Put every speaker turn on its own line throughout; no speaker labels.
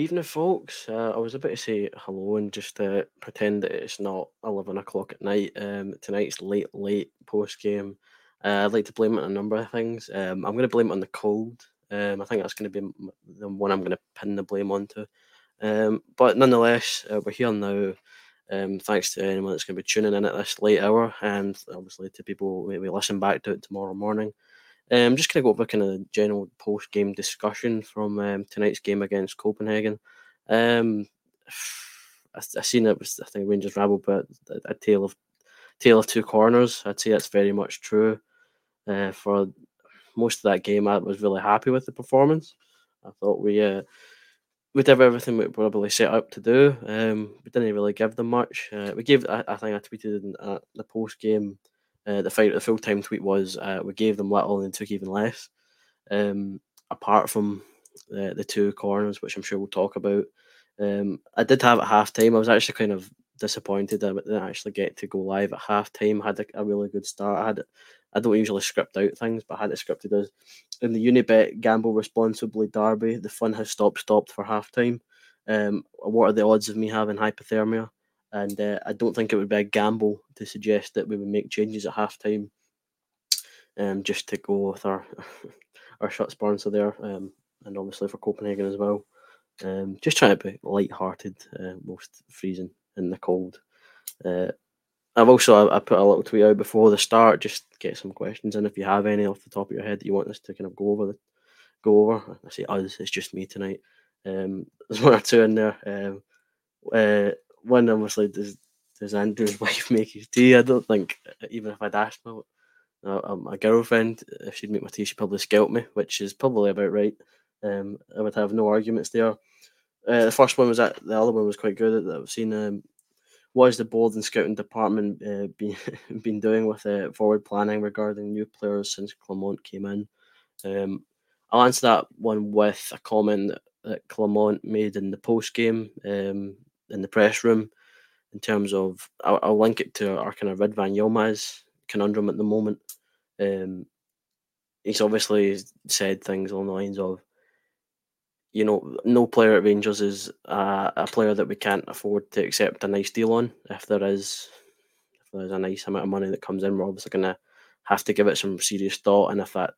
Evening, folks. Uh, I was about to say hello and just uh, pretend that it's not 11 o'clock at night. Um, tonight's late, late post game. Uh, I'd like to blame it on a number of things. Um, I'm going to blame it on the cold. Um, I think that's going to be the one I'm going to pin the blame onto. Um, but nonetheless, uh, we're here now. Um, thanks to anyone that's going to be tuning in at this late hour, and obviously to people maybe listen back to it tomorrow morning. Um, I'm just going to go over kind of general post game discussion from um, tonight's game against Copenhagen. Um, I, I seen it was I think Rangers Rabble, but a, a tale of tale of two corners. I'd say that's very much true. Uh, for most of that game, I was really happy with the performance. I thought we uh, we did everything we probably set up to do. Um, we didn't really give them much. Uh, we gave, I, I, think I tweeted in uh, the post game uh, the fight, the full time tweet was uh, we gave them little and took even less. Um, apart from the, the two corners, which I'm sure we'll talk about. Um, I did have at half time. I was actually kind of disappointed that I didn't actually get to go live at half time. Had a, a, really good start. I had I don't usually script out things, but I had it scripted as in the Unibet gamble responsibly derby. The fun has stopped stopped for half time. Um, what are the odds of me having hypothermia? And uh, I don't think it would be a gamble to suggest that we would make changes at halftime, um, just to go with our our shot sponsor there, um, and obviously for Copenhagen as well. Um, just trying to be light-hearted, uh, most freezing in the cold. Uh, I've also I, I, put a little tweet out before the start, just get some questions in if you have any off the top of your head that you want us to kind of go over. The, go over. I say us, it's just me tonight. Um, there's one or two in there. Um, uh, one obviously does does Andrew's wife make his tea? I don't think even if I'd asked my uh, my girlfriend if she'd make my tea, she'd probably scalp me, which is probably about right. Um, I would have no arguments there. Uh, the first one was that the other one was quite good that I've seen. Um, what is the board and scouting department uh, been been doing with uh, forward planning regarding new players since Clement came in? Um, I'll answer that one with a comment that, that Clement made in the post game um, in the press room in terms of I'll, I'll link it to our kind of Ridvan Yilmaz conundrum at the moment. Um, he's obviously said things along the lines of, you know, no player at Rangers is a, a player that we can't afford to accept a nice deal on. If there is, if there's a nice amount of money that comes in, we're obviously going to have to give it some serious thought. And if that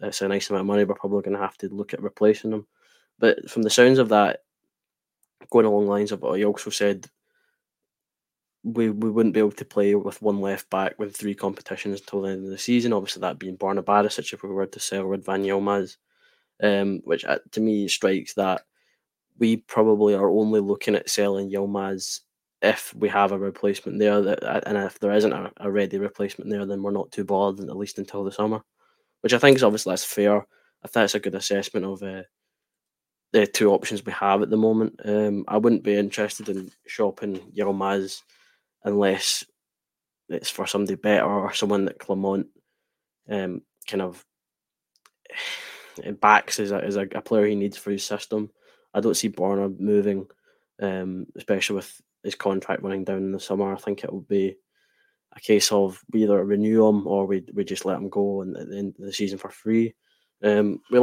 it's a nice amount of money, we're probably going to have to look at replacing them. But from the sounds of that, going along lines of what he also said, we, we wouldn't be able to play with one left back with three competitions until the end of the season. Obviously, that being Borna Barisic if we were to sell Ridvan Yilmaz, um, which uh, to me strikes that we probably are only looking at selling Yilmaz if we have a replacement there. That, uh, and if there isn't a, a ready replacement there, then we're not too bothered, at least until the summer. Which I think is obviously that's fair. I think that's a good assessment of uh, the two options we have at the moment. Um, I wouldn't be interested in shopping Yilmaz unless it's for somebody better or someone that Clement um, kind of backs as a, as a, player he needs for his system. I don't see Borna moving, um, especially with his contract running down in the summer. I think it will be a case of we either renew him or we, we just let him go and at the end of the season for free. Um, we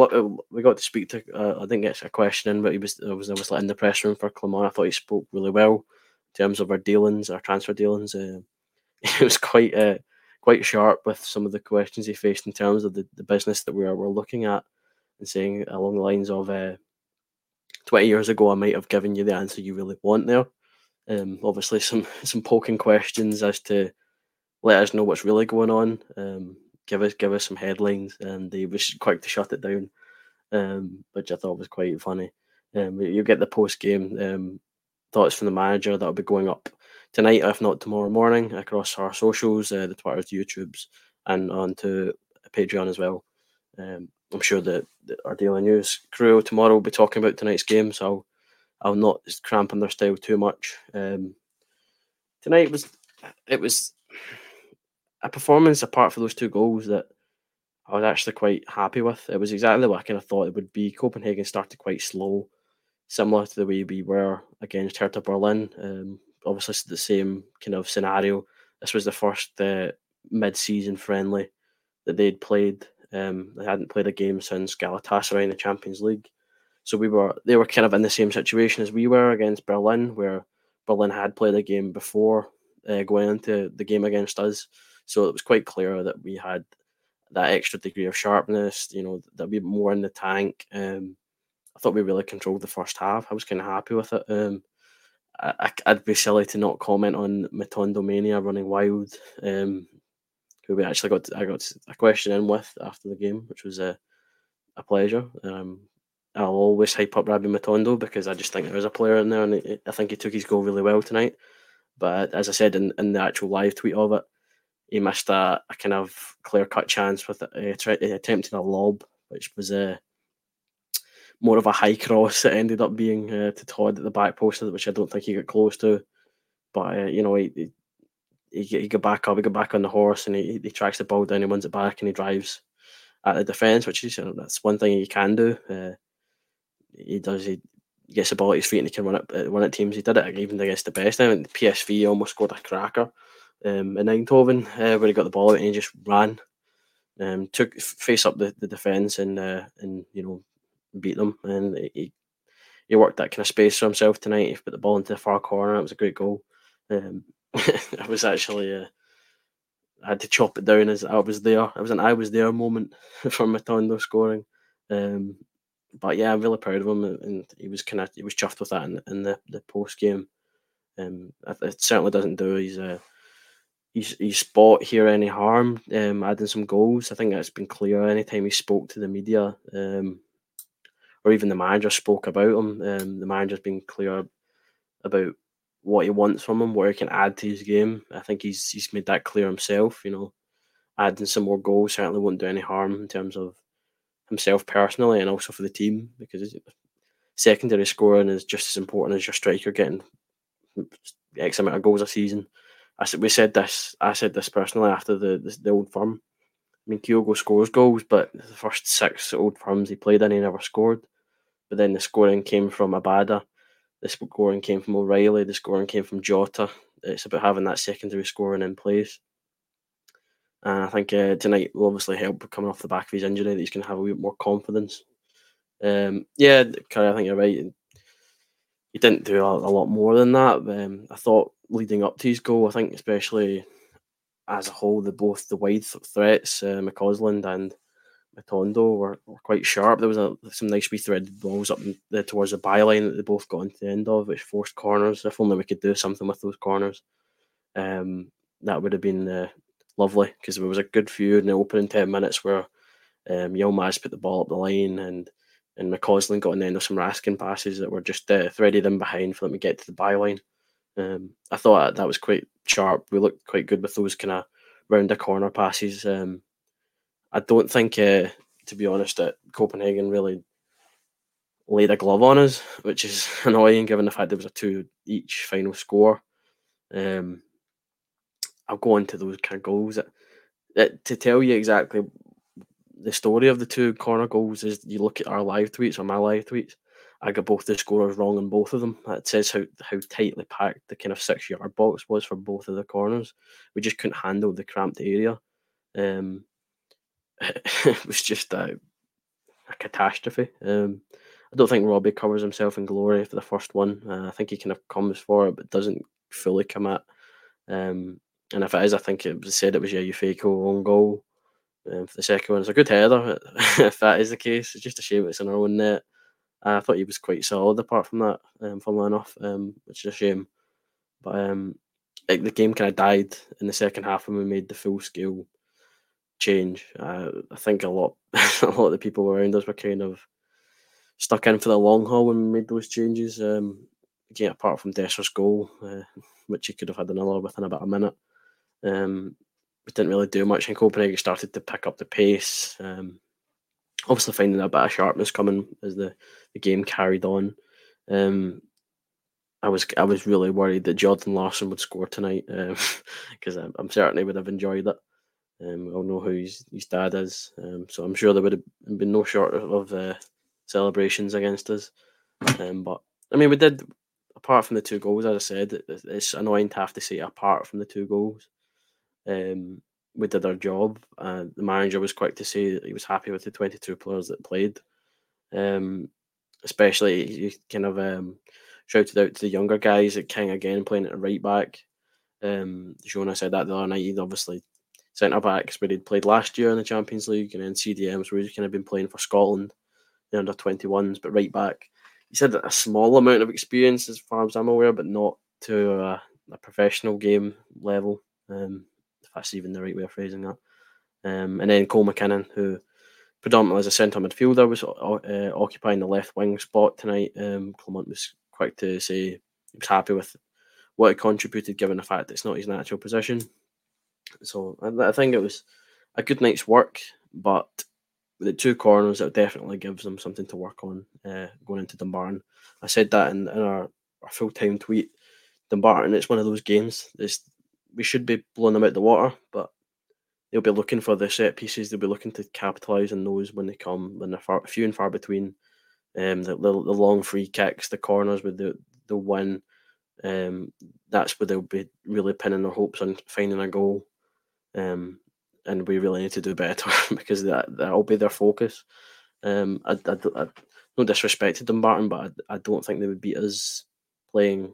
we got to speak to. Uh, I didn't get a question in, but he was I was in the press room for Clement. I thought he spoke really well in terms of our dealings, our transfer dealings. Uh, it was quite uh, quite sharp with some of the questions he faced in terms of the, the business that we are we're looking at, and saying along the lines of uh, twenty years ago I might have given you the answer you really want there. Um, obviously some some poking questions as to let us know what's really going on. Um, give us give us some headlines, and he was quick to shut it down, um, which I thought was quite funny. Um, you get the post game um, thoughts from the manager that'll be going up tonight, if not tomorrow morning, across our socials, uh, the Twitters, YouTubes, and onto Patreon as well. Um, I'm sure that, that our Daily News crew tomorrow will be talking about tonight's game, so I'll, I'll not cramp on their style too much. Um, tonight was it was a performance apart from those two goals that I was actually quite happy with. It was exactly what I kind of thought it would be. Copenhagen started quite slow similar to the way we were against Hertha Berlin. Um, obviously, the same kind of scenario. This was the first uh, mid-season friendly that they'd played. Um, they hadn't played a game since Galatasaray in the Champions League, so we were they were kind of in the same situation as we were against Berlin, where Berlin had played a game before uh, going into the game against us. So it was quite clear that we had that extra degree of sharpness. You know, that we more in the tank. Um, I thought we really controlled the first half. I was kind of happy with it. Um, I, would be silly to not comment on Matondo Mania running wild, um, who we actually got I got a question in with after the game, which was a, a pleasure. Um, I'll always hype up Rabbi Matondo because I just think there is a player in there, and I think he took his goal really well tonight. But as I said in, in the actual live tweet of it, he missed a, a kind of clear cut chance with uh, attempting a lob, which was uh, more of a high cross. It ended up being uh, to Todd at the back post, which I don't think he got close to. But uh, you know, he, he he got back up, he got back on the horse, and he, he tracks the ball down, he wins it back, and he drives at the defence, which is you know, that's one thing he can do. Uh, he does. He gets the ball at his feet and he can run it uh, run at teams. He did it even against the best. Now, PSV almost scored a cracker um, in Eindhoven uh, where he got the ball out and he just ran. Um, took face up the, the defence and uh, and you know beat them. And he he worked that kind of space for himself tonight. He put the ball into the far corner. It was a great goal. Um, I was actually uh, I had to chop it down as I was there. It was an I was there moment for Matondo scoring. Um, but yeah, I'm really proud of him, and he was kind of he was chuffed with that in, in the, the post game. Um, it certainly doesn't do his uh, his, his spot here any harm. Um, adding some goals, I think that's been clear. Anytime he spoke to the media, um, or even the manager spoke about him. Um, the manager's been clear about what he wants from him, what he can add to his game. I think he's he's made that clear himself. You know, adding some more goals certainly won't do any harm in terms of himself personally and also for the team because secondary scoring is just as important as your striker getting X amount of goals a season. I said we said this. I said this personally after the the, the old firm I mean, Kyogo scores goals, but the first six old firms he played in, he never scored. But then the scoring came from Abada, the scoring came from O'Riley, the scoring came from Jota. It's about having that secondary scoring in place. And I think uh, tonight will obviously help coming off the back of his injury that he's going to have a bit more confidence. Um, yeah, Curry, I think you're right. He didn't do a, a lot more than that. Um, I thought leading up to his goal, I think especially as a whole, the both the wide threats, uh, McCausland and Tondo were, were quite sharp. There was a, some nice wee threaded balls up the, towards the byline that they both got into the end of, which forced corners. If only we could do something with those corners, um, that would have been uh, lovely because there was a good few in the opening ten minutes where um, Yilmaz put the ball up the line and and McCausland got in the end of some Raskin passes that were just uh, threaded in behind for them to get to the byline. Um, I thought that was quite sharp. We looked quite good with those kind of round the corner passes. Um, I don't think, uh, to be honest, that Copenhagen really laid a glove on us, which is annoying given the fact there was a two each final score. Um, I'll go into those kind of goals. That, that, to tell you exactly the story of the two corner goals is you look at our live tweets or my live tweets. I got both the scorers wrong on both of them. It says how how tightly packed the kind of six yard box was for both of the corners. We just couldn't handle the cramped area. Um, it was just a, a catastrophe. Um, I don't think Robbie covers himself in glory for the first one. Uh, I think he kind of comes for it, but doesn't fully come. Um, and if it is, I think it was said it was Yayu Faco on goal. Um, for the second one, it's a good header. if that is the case, it's just a shame it's in our own net. I thought he was quite solid apart from that, um, funnily enough, um, which is a shame. But um, like the game kind of died in the second half when we made the full scale change. Uh, I think a lot, a lot of the people around us were kind of stuck in for the long haul when we made those changes. Um, again, apart from Dessers' goal, uh, which he could have had another within about a minute. Um, we didn't really do much, and Copenhagen started to pick up the pace. Um, obviously, finding a bit of sharpness coming as the, the game carried on. Um, I was I was really worried that Jordan Larsson would score tonight because um, I'm, I'm certain he would have enjoyed it. Um, we all know who his, his dad is, um, so I'm sure there would have been no short of uh, celebrations against us. Um, but I mean, we did, apart from the two goals, as I said, it's annoying to have to say apart from the two goals. Um, we did our job. Uh, the manager was quick to say that he was happy with the 22 players that played. Um, especially, he kind of um, shouted out to the younger guys at King again playing at right back. Um, Jonah said that the other night. He'd obviously centre backs where he'd played last year in the Champions League, and then CDMs where he's kind of been playing for Scotland, the under 21s, but right back. He said a small amount of experience, as far as I'm aware, but not to a, a professional game level. Um, that's even the right way of phrasing that. Um, and then Cole McKinnon, who predominantly as a centre midfielder, was uh, occupying the left wing spot tonight. Um, Clement was quick to say he was happy with what he contributed, given the fact that it's not his natural position. So I, I think it was a good night's work, but the two corners it definitely gives them something to work on uh, going into Dumbarton. I said that in, in our, our full time tweet. Dumbarton, it's one of those games. It's, we should be blowing them out the water, but they'll be looking for the set pieces. They'll be looking to capitalise on those when they come, when they're far, few and far between. Um, the, the, the long free kicks, the corners with the the win. Um, that's where they'll be really pinning their hopes on finding a goal. Um, and we really need to do better because that that'll be their focus. Um, I, I, I no disrespect to Dumbarton, but I, I don't think they would beat us playing.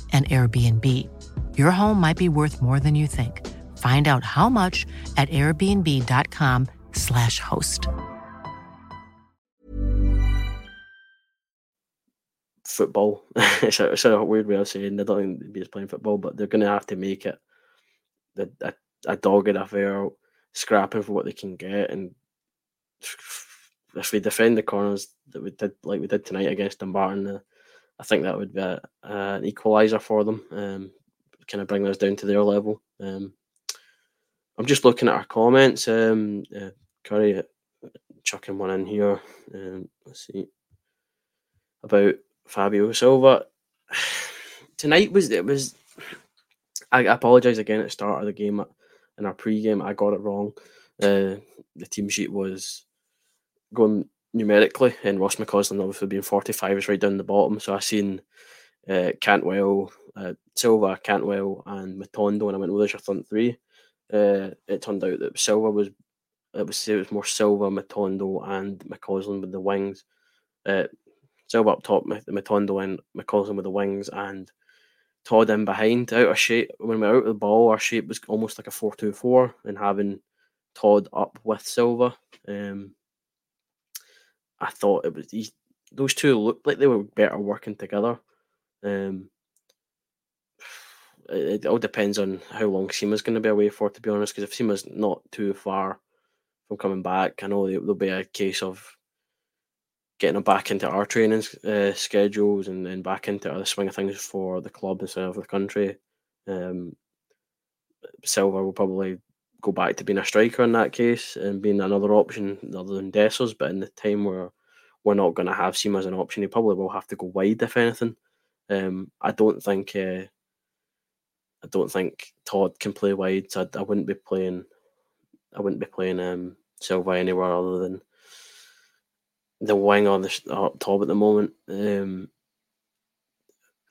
an Airbnb. Your home might be worth more than you think. Find out how much at airbnb.com/slash host.
Football. it's, a, it's a weird way of saying they don't think they're playing football, but they're going to have to make it a, a a dogged affair, scrapping for what they can get, and if we defend the corners that we did like we did tonight against Dumbarton, uh, I think that would be a, an equaliser for them. Um, kind of bring us down to their level. Um, I'm just looking at our comments. Um, uh, Curry uh, chucking one in here. Um, let's see about Fabio Silva. Tonight was it was. I apologise again at the start of the game in our pre-game. I got it wrong. Uh, the team sheet was going numerically, and Ross McCausland obviously being 45 is right down the bottom. So I seen uh, Cantwell, uh, Silva, Cantwell, and Matondo, and I went, well, there's your front three. Uh, it turned out that Silva was, it was, it was more Silva, Matondo, and McCausland with the wings. Uh, Silva up top, Matondo and McCausland with the wings, and Todd in behind, out of shape. When we were out of the ball, our shape was almost like a 4 2 4, and having Todd up with Silva. Um, I thought it was these those two looked like they were better working together. Um, it, it all depends on how long Sima's going to be away for, to be honest. Because if Sima's not too far from coming back, I know there'll be a case of getting him back into our training uh, schedules and then back into the swing of things for the club instead of the country. Um, Silva will probably go back to being a striker in that case and being another option other than Dessers. But in the time where we're not going to have Sima as an option, he probably will have to go wide if anything. Um, I don't think uh, I don't think Todd can play wide. So I, I wouldn't be playing. I wouldn't be playing um, Silva anywhere other than the wing on the up top at the moment. Um,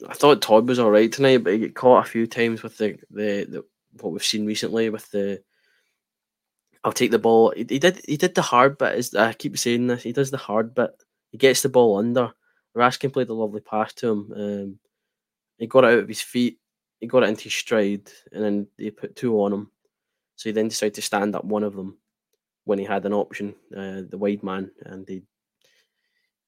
I thought Todd was all right tonight, but he got caught a few times with the, the, the what we've seen recently with the I'll take the ball. He, he did he did the hard bit. I keep saying this. He does the hard bit. He gets the ball under. Raskin played a lovely pass to him. Um, he got it out of his feet. He got it into his stride, and then he put two on him. So he then decided to stand up one of them when he had an option, uh, the wide man, and he,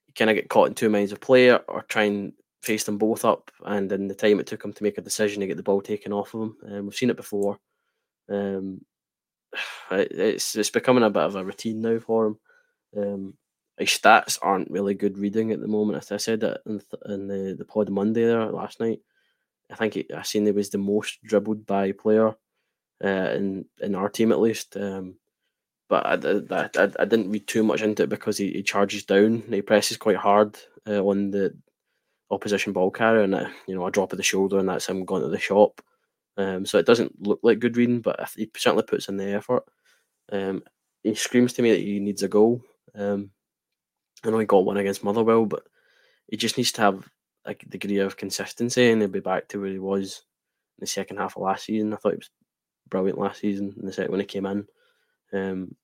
he kind of get caught in two minds of player or try and face them both up. And in the time it took him to make a decision to get the ball taken off of him, um, we've seen it before. Um, it's it's becoming a bit of a routine now for him. Um, his stats aren't really good reading at the moment. As I said that in, in the, the pod Monday there last night, I think I seen he was the most dribbled by player uh, in in our team at least. Um, but I, I, I, I, didn't read too much into it because he, he charges down, he presses quite hard uh, on the opposition ball carrier, and uh, you know a drop of the shoulder, and that's him going to the shop. Um, so it doesn't look like good reading, but he certainly puts in the effort. Um, he screams to me that he needs a goal. Um, I know he got one against Motherwell, but he just needs to have a degree of consistency and he'll be back to where he was in the second half of last season. I thought he was brilliant last season in the set when he came in. Um,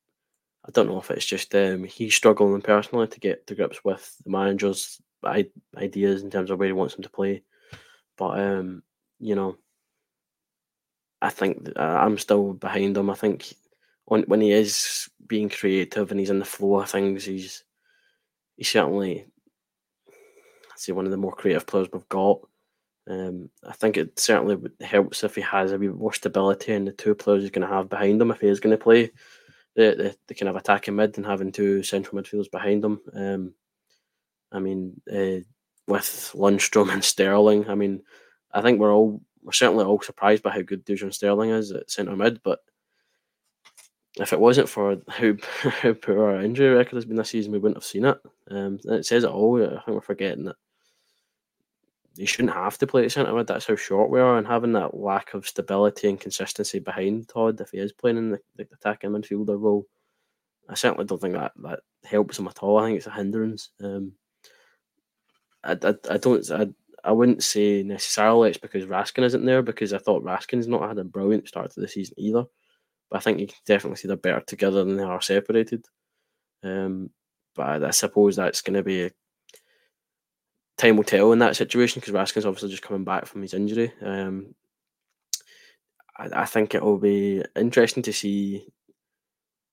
I don't know if it's just um, he's struggling personally to get to grips with the manager's ideas in terms of where he wants him to play. But um, you know, I think uh, I'm still behind him. I think when he is being creative and he's in the flow of things, he's he's certainly I'd say one of the more creative players we've got. Um, I think it certainly helps if he has a bit more stability in the two players he's going to have behind him if he is going to play the, the, the kind of attacking mid and having two central midfielders behind him. Um, I mean, uh, with Lundstram and Sterling, I mean, I think we're all we're certainly all surprised by how good Dujon Sterling is at centre mid, but if it wasn't for how, how poor our injury record has been this season, we wouldn't have seen it. Um, it says it all. I think we're forgetting that you shouldn't have to play at centre mid. That's how short we are, and having that lack of stability and consistency behind Todd, if he is playing in the, the attacking midfielder role, I certainly don't think that that helps him at all. I think it's a hindrance. Um, I, I, I don't I, I wouldn't say necessarily it's because Raskin isn't there because I thought Raskin's not had a brilliant start to the season either. But I think you can definitely see they're better together than they are separated. Um, but I, I suppose that's going to be a, time will tell in that situation because Raskin's obviously just coming back from his injury. Um, I, I, think it will be interesting to see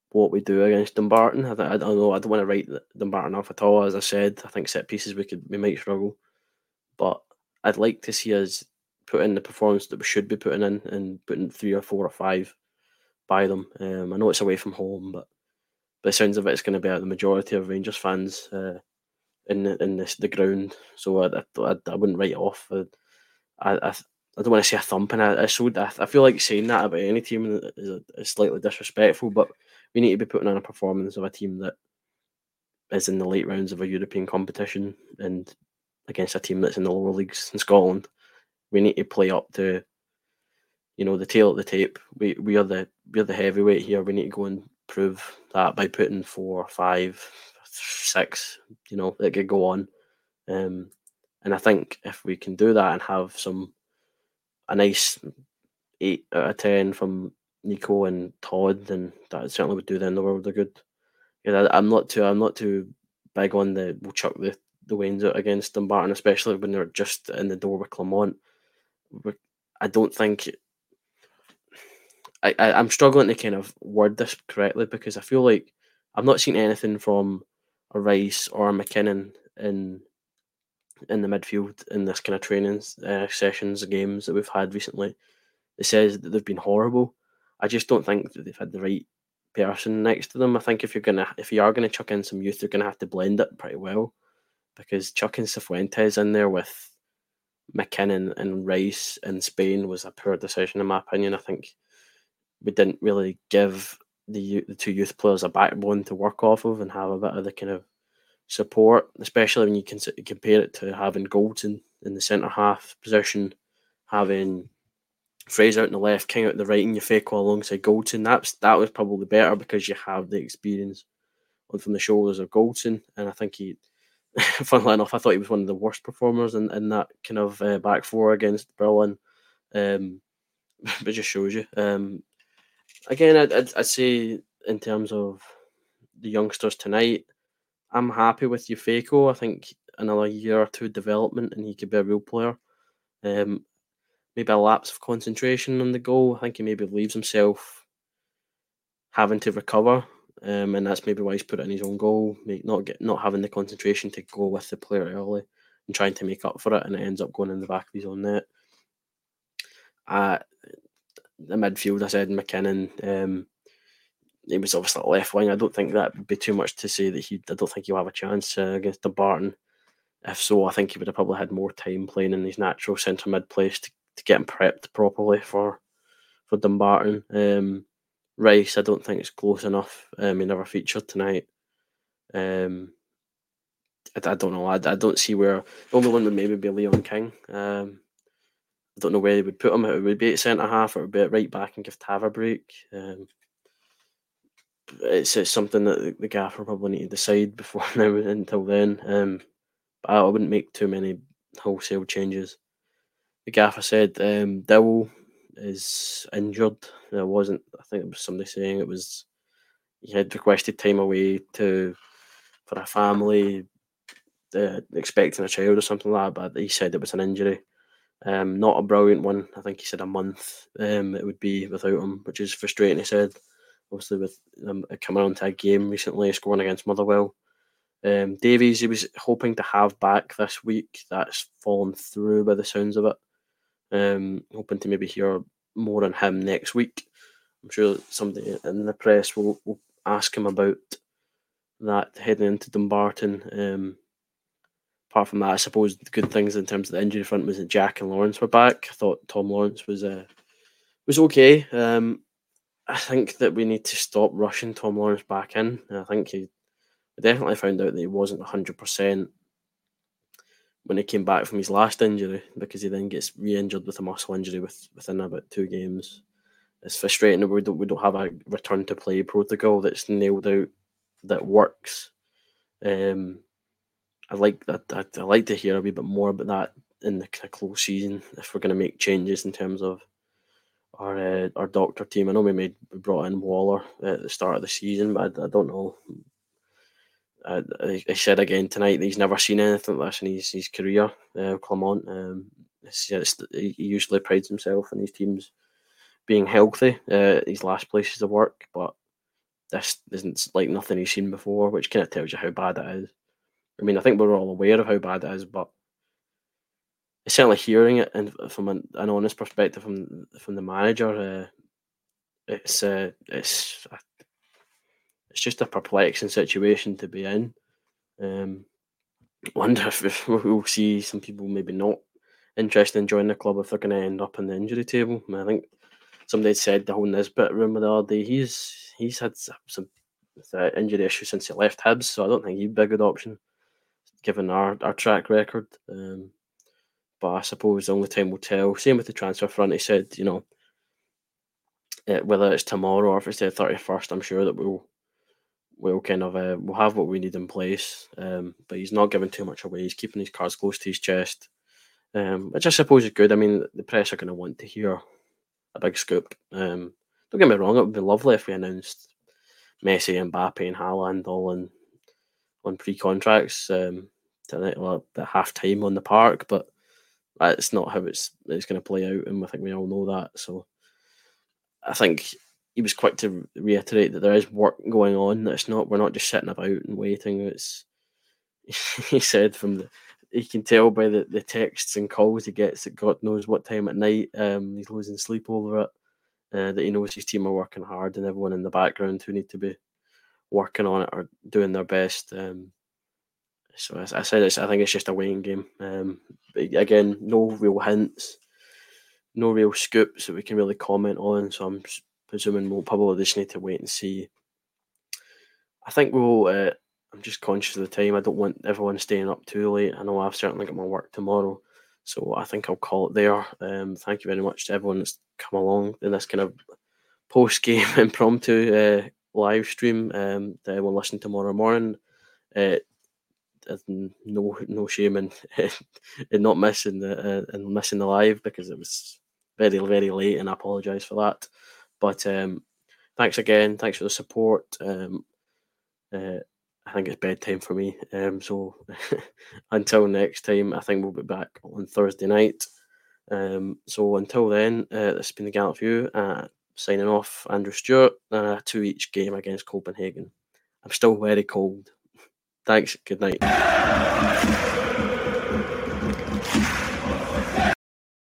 what we do against Dumbarton. I, I don't know. I don't want to write Dumbarton off at all. As I said, I think set pieces we could we might struggle, but I'd like to see us put in the performance that we should be putting in and putting three or four or five by them. Um, I know it's away from home, but but it sounds of it, it's going to be the majority of Rangers fans uh, in the, in this, the ground. So I, I, I wouldn't write it off. I, I, I don't want to say a thumping. I, I, so, I, I feel like saying that about any team is, is slightly disrespectful, but we need to be putting on a performance of a team that is in the late rounds of a European competition and against a team that's in the lower leagues in Scotland. We need to play up to, you know, the tail of the tape. We we are the we are the heavyweight here. We need to go and prove that by putting four, five, six. You know, it could go on. Um, and I think if we can do that and have some a nice eight out of ten from Nico and Todd, then that certainly would do them the world of good. Yeah, I'm not too I'm not too big on the we'll chuck the the Wains out against Dumbarton, especially when they're just in the door with Clement. I don't think I, I I'm struggling to kind of word this correctly because I feel like I've not seen anything from a Rice or a McKinnon in in the midfield in this kind of training uh, sessions, games that we've had recently. It says that they've been horrible. I just don't think that they've had the right person next to them. I think if you're gonna if you are gonna chuck in some youth, you're gonna have to blend it pretty well. Because chucking Cifuentes in there with McKinnon and Rice in Spain was a poor decision in my opinion. I think we didn't really give the the two youth players a backbone to work off of and have a bit of the kind of support, especially when you can compare it to having Goldson in the centre half position, having Fraser out in the left, King out the right, and Yfeko alongside Goldson. That's that was probably better because you have the experience on from the shoulders of Goldson, and I think he. funnily enough, I thought he was one of the worst performers in, in that kind of uh, back four against Berlin. Um, but just shows you. Um, again, I'd, I'd, I'd say in terms of the youngsters tonight, I'm happy with Yfeko. I think another year or two development and he could be a real player. Um, maybe a lapse of concentration on the goal. I think he maybe leaves himself having to recover, um, and that's maybe why he's put it in his own goal. Not get not having the concentration to go with the player early and trying to make up for it, and it ends up going in the back of his own net. Uh, the midfield, I said McKinnon. Um, he was obviously left wing. I don't think that would be too much to say that he. I don't think he'll have a chance uh, against Dumbarton. If so, I think he would have probably had more time playing in his natural centre mid place to, to get him prepped properly for for Dumbarton. Um, Rice, I don't think it's close enough. Um, he never featured tonight. Um, I, I don't know. I, I don't see where the only one would maybe be Leon King. Um, I don't know where they would put him. It would be at centre half or it would be at right back and give Tav a break. Um, it's, it's something that the gaffer probably need to decide before now until then. Um, but I wouldn't make too many wholesale changes. The gaffer said um, Dowell is injured. There wasn't. I think it was somebody saying it was. He had requested time away to for a family, uh, expecting a child or something like that. But he said it was an injury. Um, not a brilliant one. I think he said a month. Um, it would be without him, which is frustrating. He said obviously with um, coming onto a game recently, scoring against Motherwell. Um, Davies, he was hoping to have back this week. That's fallen through by the sounds of it. Um, hoping to maybe hear more on him next week. I'm sure somebody in the press will, will ask him about that heading into Dumbarton. Um, apart from that, I suppose the good things in terms of the injury front was that Jack and Lawrence were back. I thought Tom Lawrence was uh, was okay. Um, I think that we need to stop rushing Tom Lawrence back in. I think he definitely found out that he wasn't 100% when he came back from his last injury because he then gets re injured with a muscle injury with, within about two games. It's frustrating that we don't, we don't have a return to play protocol that's nailed out that works. Um, I like that. I'd, I'd like to hear a wee bit more about that in the close season if we're going to make changes in terms of our uh, our doctor team. I know we made we brought in Waller at the start of the season, but I, I don't know. I, I, said again tonight that he's never seen anything like this in his, his career. Uh, Clement, um, it's, he usually prides himself in his teams being healthy. Uh, his last places of work, but this isn't like nothing he's seen before, which kind of tells you how bad it is. I mean, I think we're all aware of how bad it is, but certainly hearing it and from an, an honest perspective from from the manager, uh, it's uh, it's it's just a perplexing situation to be in. Um, wonder if, we'll see some people maybe not interested in joining the club if they're going to end up in the injury table. I, mean, I think somebody said the whole Nisbet rumour the other day. He's he's had some injury issues since he left Hibs, so I don't think he'd be a good option given our, our track record. Um, but I suppose the only time will tell. Same with the transfer front. He said, you know, uh, whether it's tomorrow or if it's the thirty first, I'm sure that we'll we'll kind of uh, we'll have what we need in place. Um, but he's not giving too much away. He's keeping his cards close to his chest, um, which I suppose is good. I mean, the press are going to want to hear a big scoop. Um, don't get me wrong; it would be lovely if we announced Messi, and Mbappe, and Haaland all on on pre contracts um, to the half time on the park, but that's not how it's it's going to play out, and I think we all know that. So I think he was quick to reiterate that there is work going on. That it's not we're not just sitting about and waiting. It's he said from the he can tell by the, the texts and calls he gets at God knows what time at night. Um, he's losing sleep over it. Uh, that he knows his team are working hard and everyone in the background who need to be working on it are doing their best. Um, so I, I said it's, I think it's just a waiting game. Um, again, no real hints, no real scoops that we can really comment on. So I'm presuming we'll probably just need to wait and see. I think we'll. Uh, I'm just conscious of the time. I don't want everyone staying up too late. I know I've certainly got my work tomorrow, so I think I'll call it there. Um, thank you very much to everyone that's come along in this kind of post game impromptu uh, live stream. Um, to everyone listening tomorrow morning. Uh, no no shame in in not missing the uh, and missing the live because it was very very late and I apologise for that. But um, thanks again, thanks for the support. Um, uh, I think it's bedtime for me. Um, so until next time, I think we'll be back on Thursday night. Um, so until then, uh, this has been the Gallant Few. Uh, signing off, Andrew Stewart. Uh, two each game against Copenhagen. I'm still very cold. Thanks. Good night.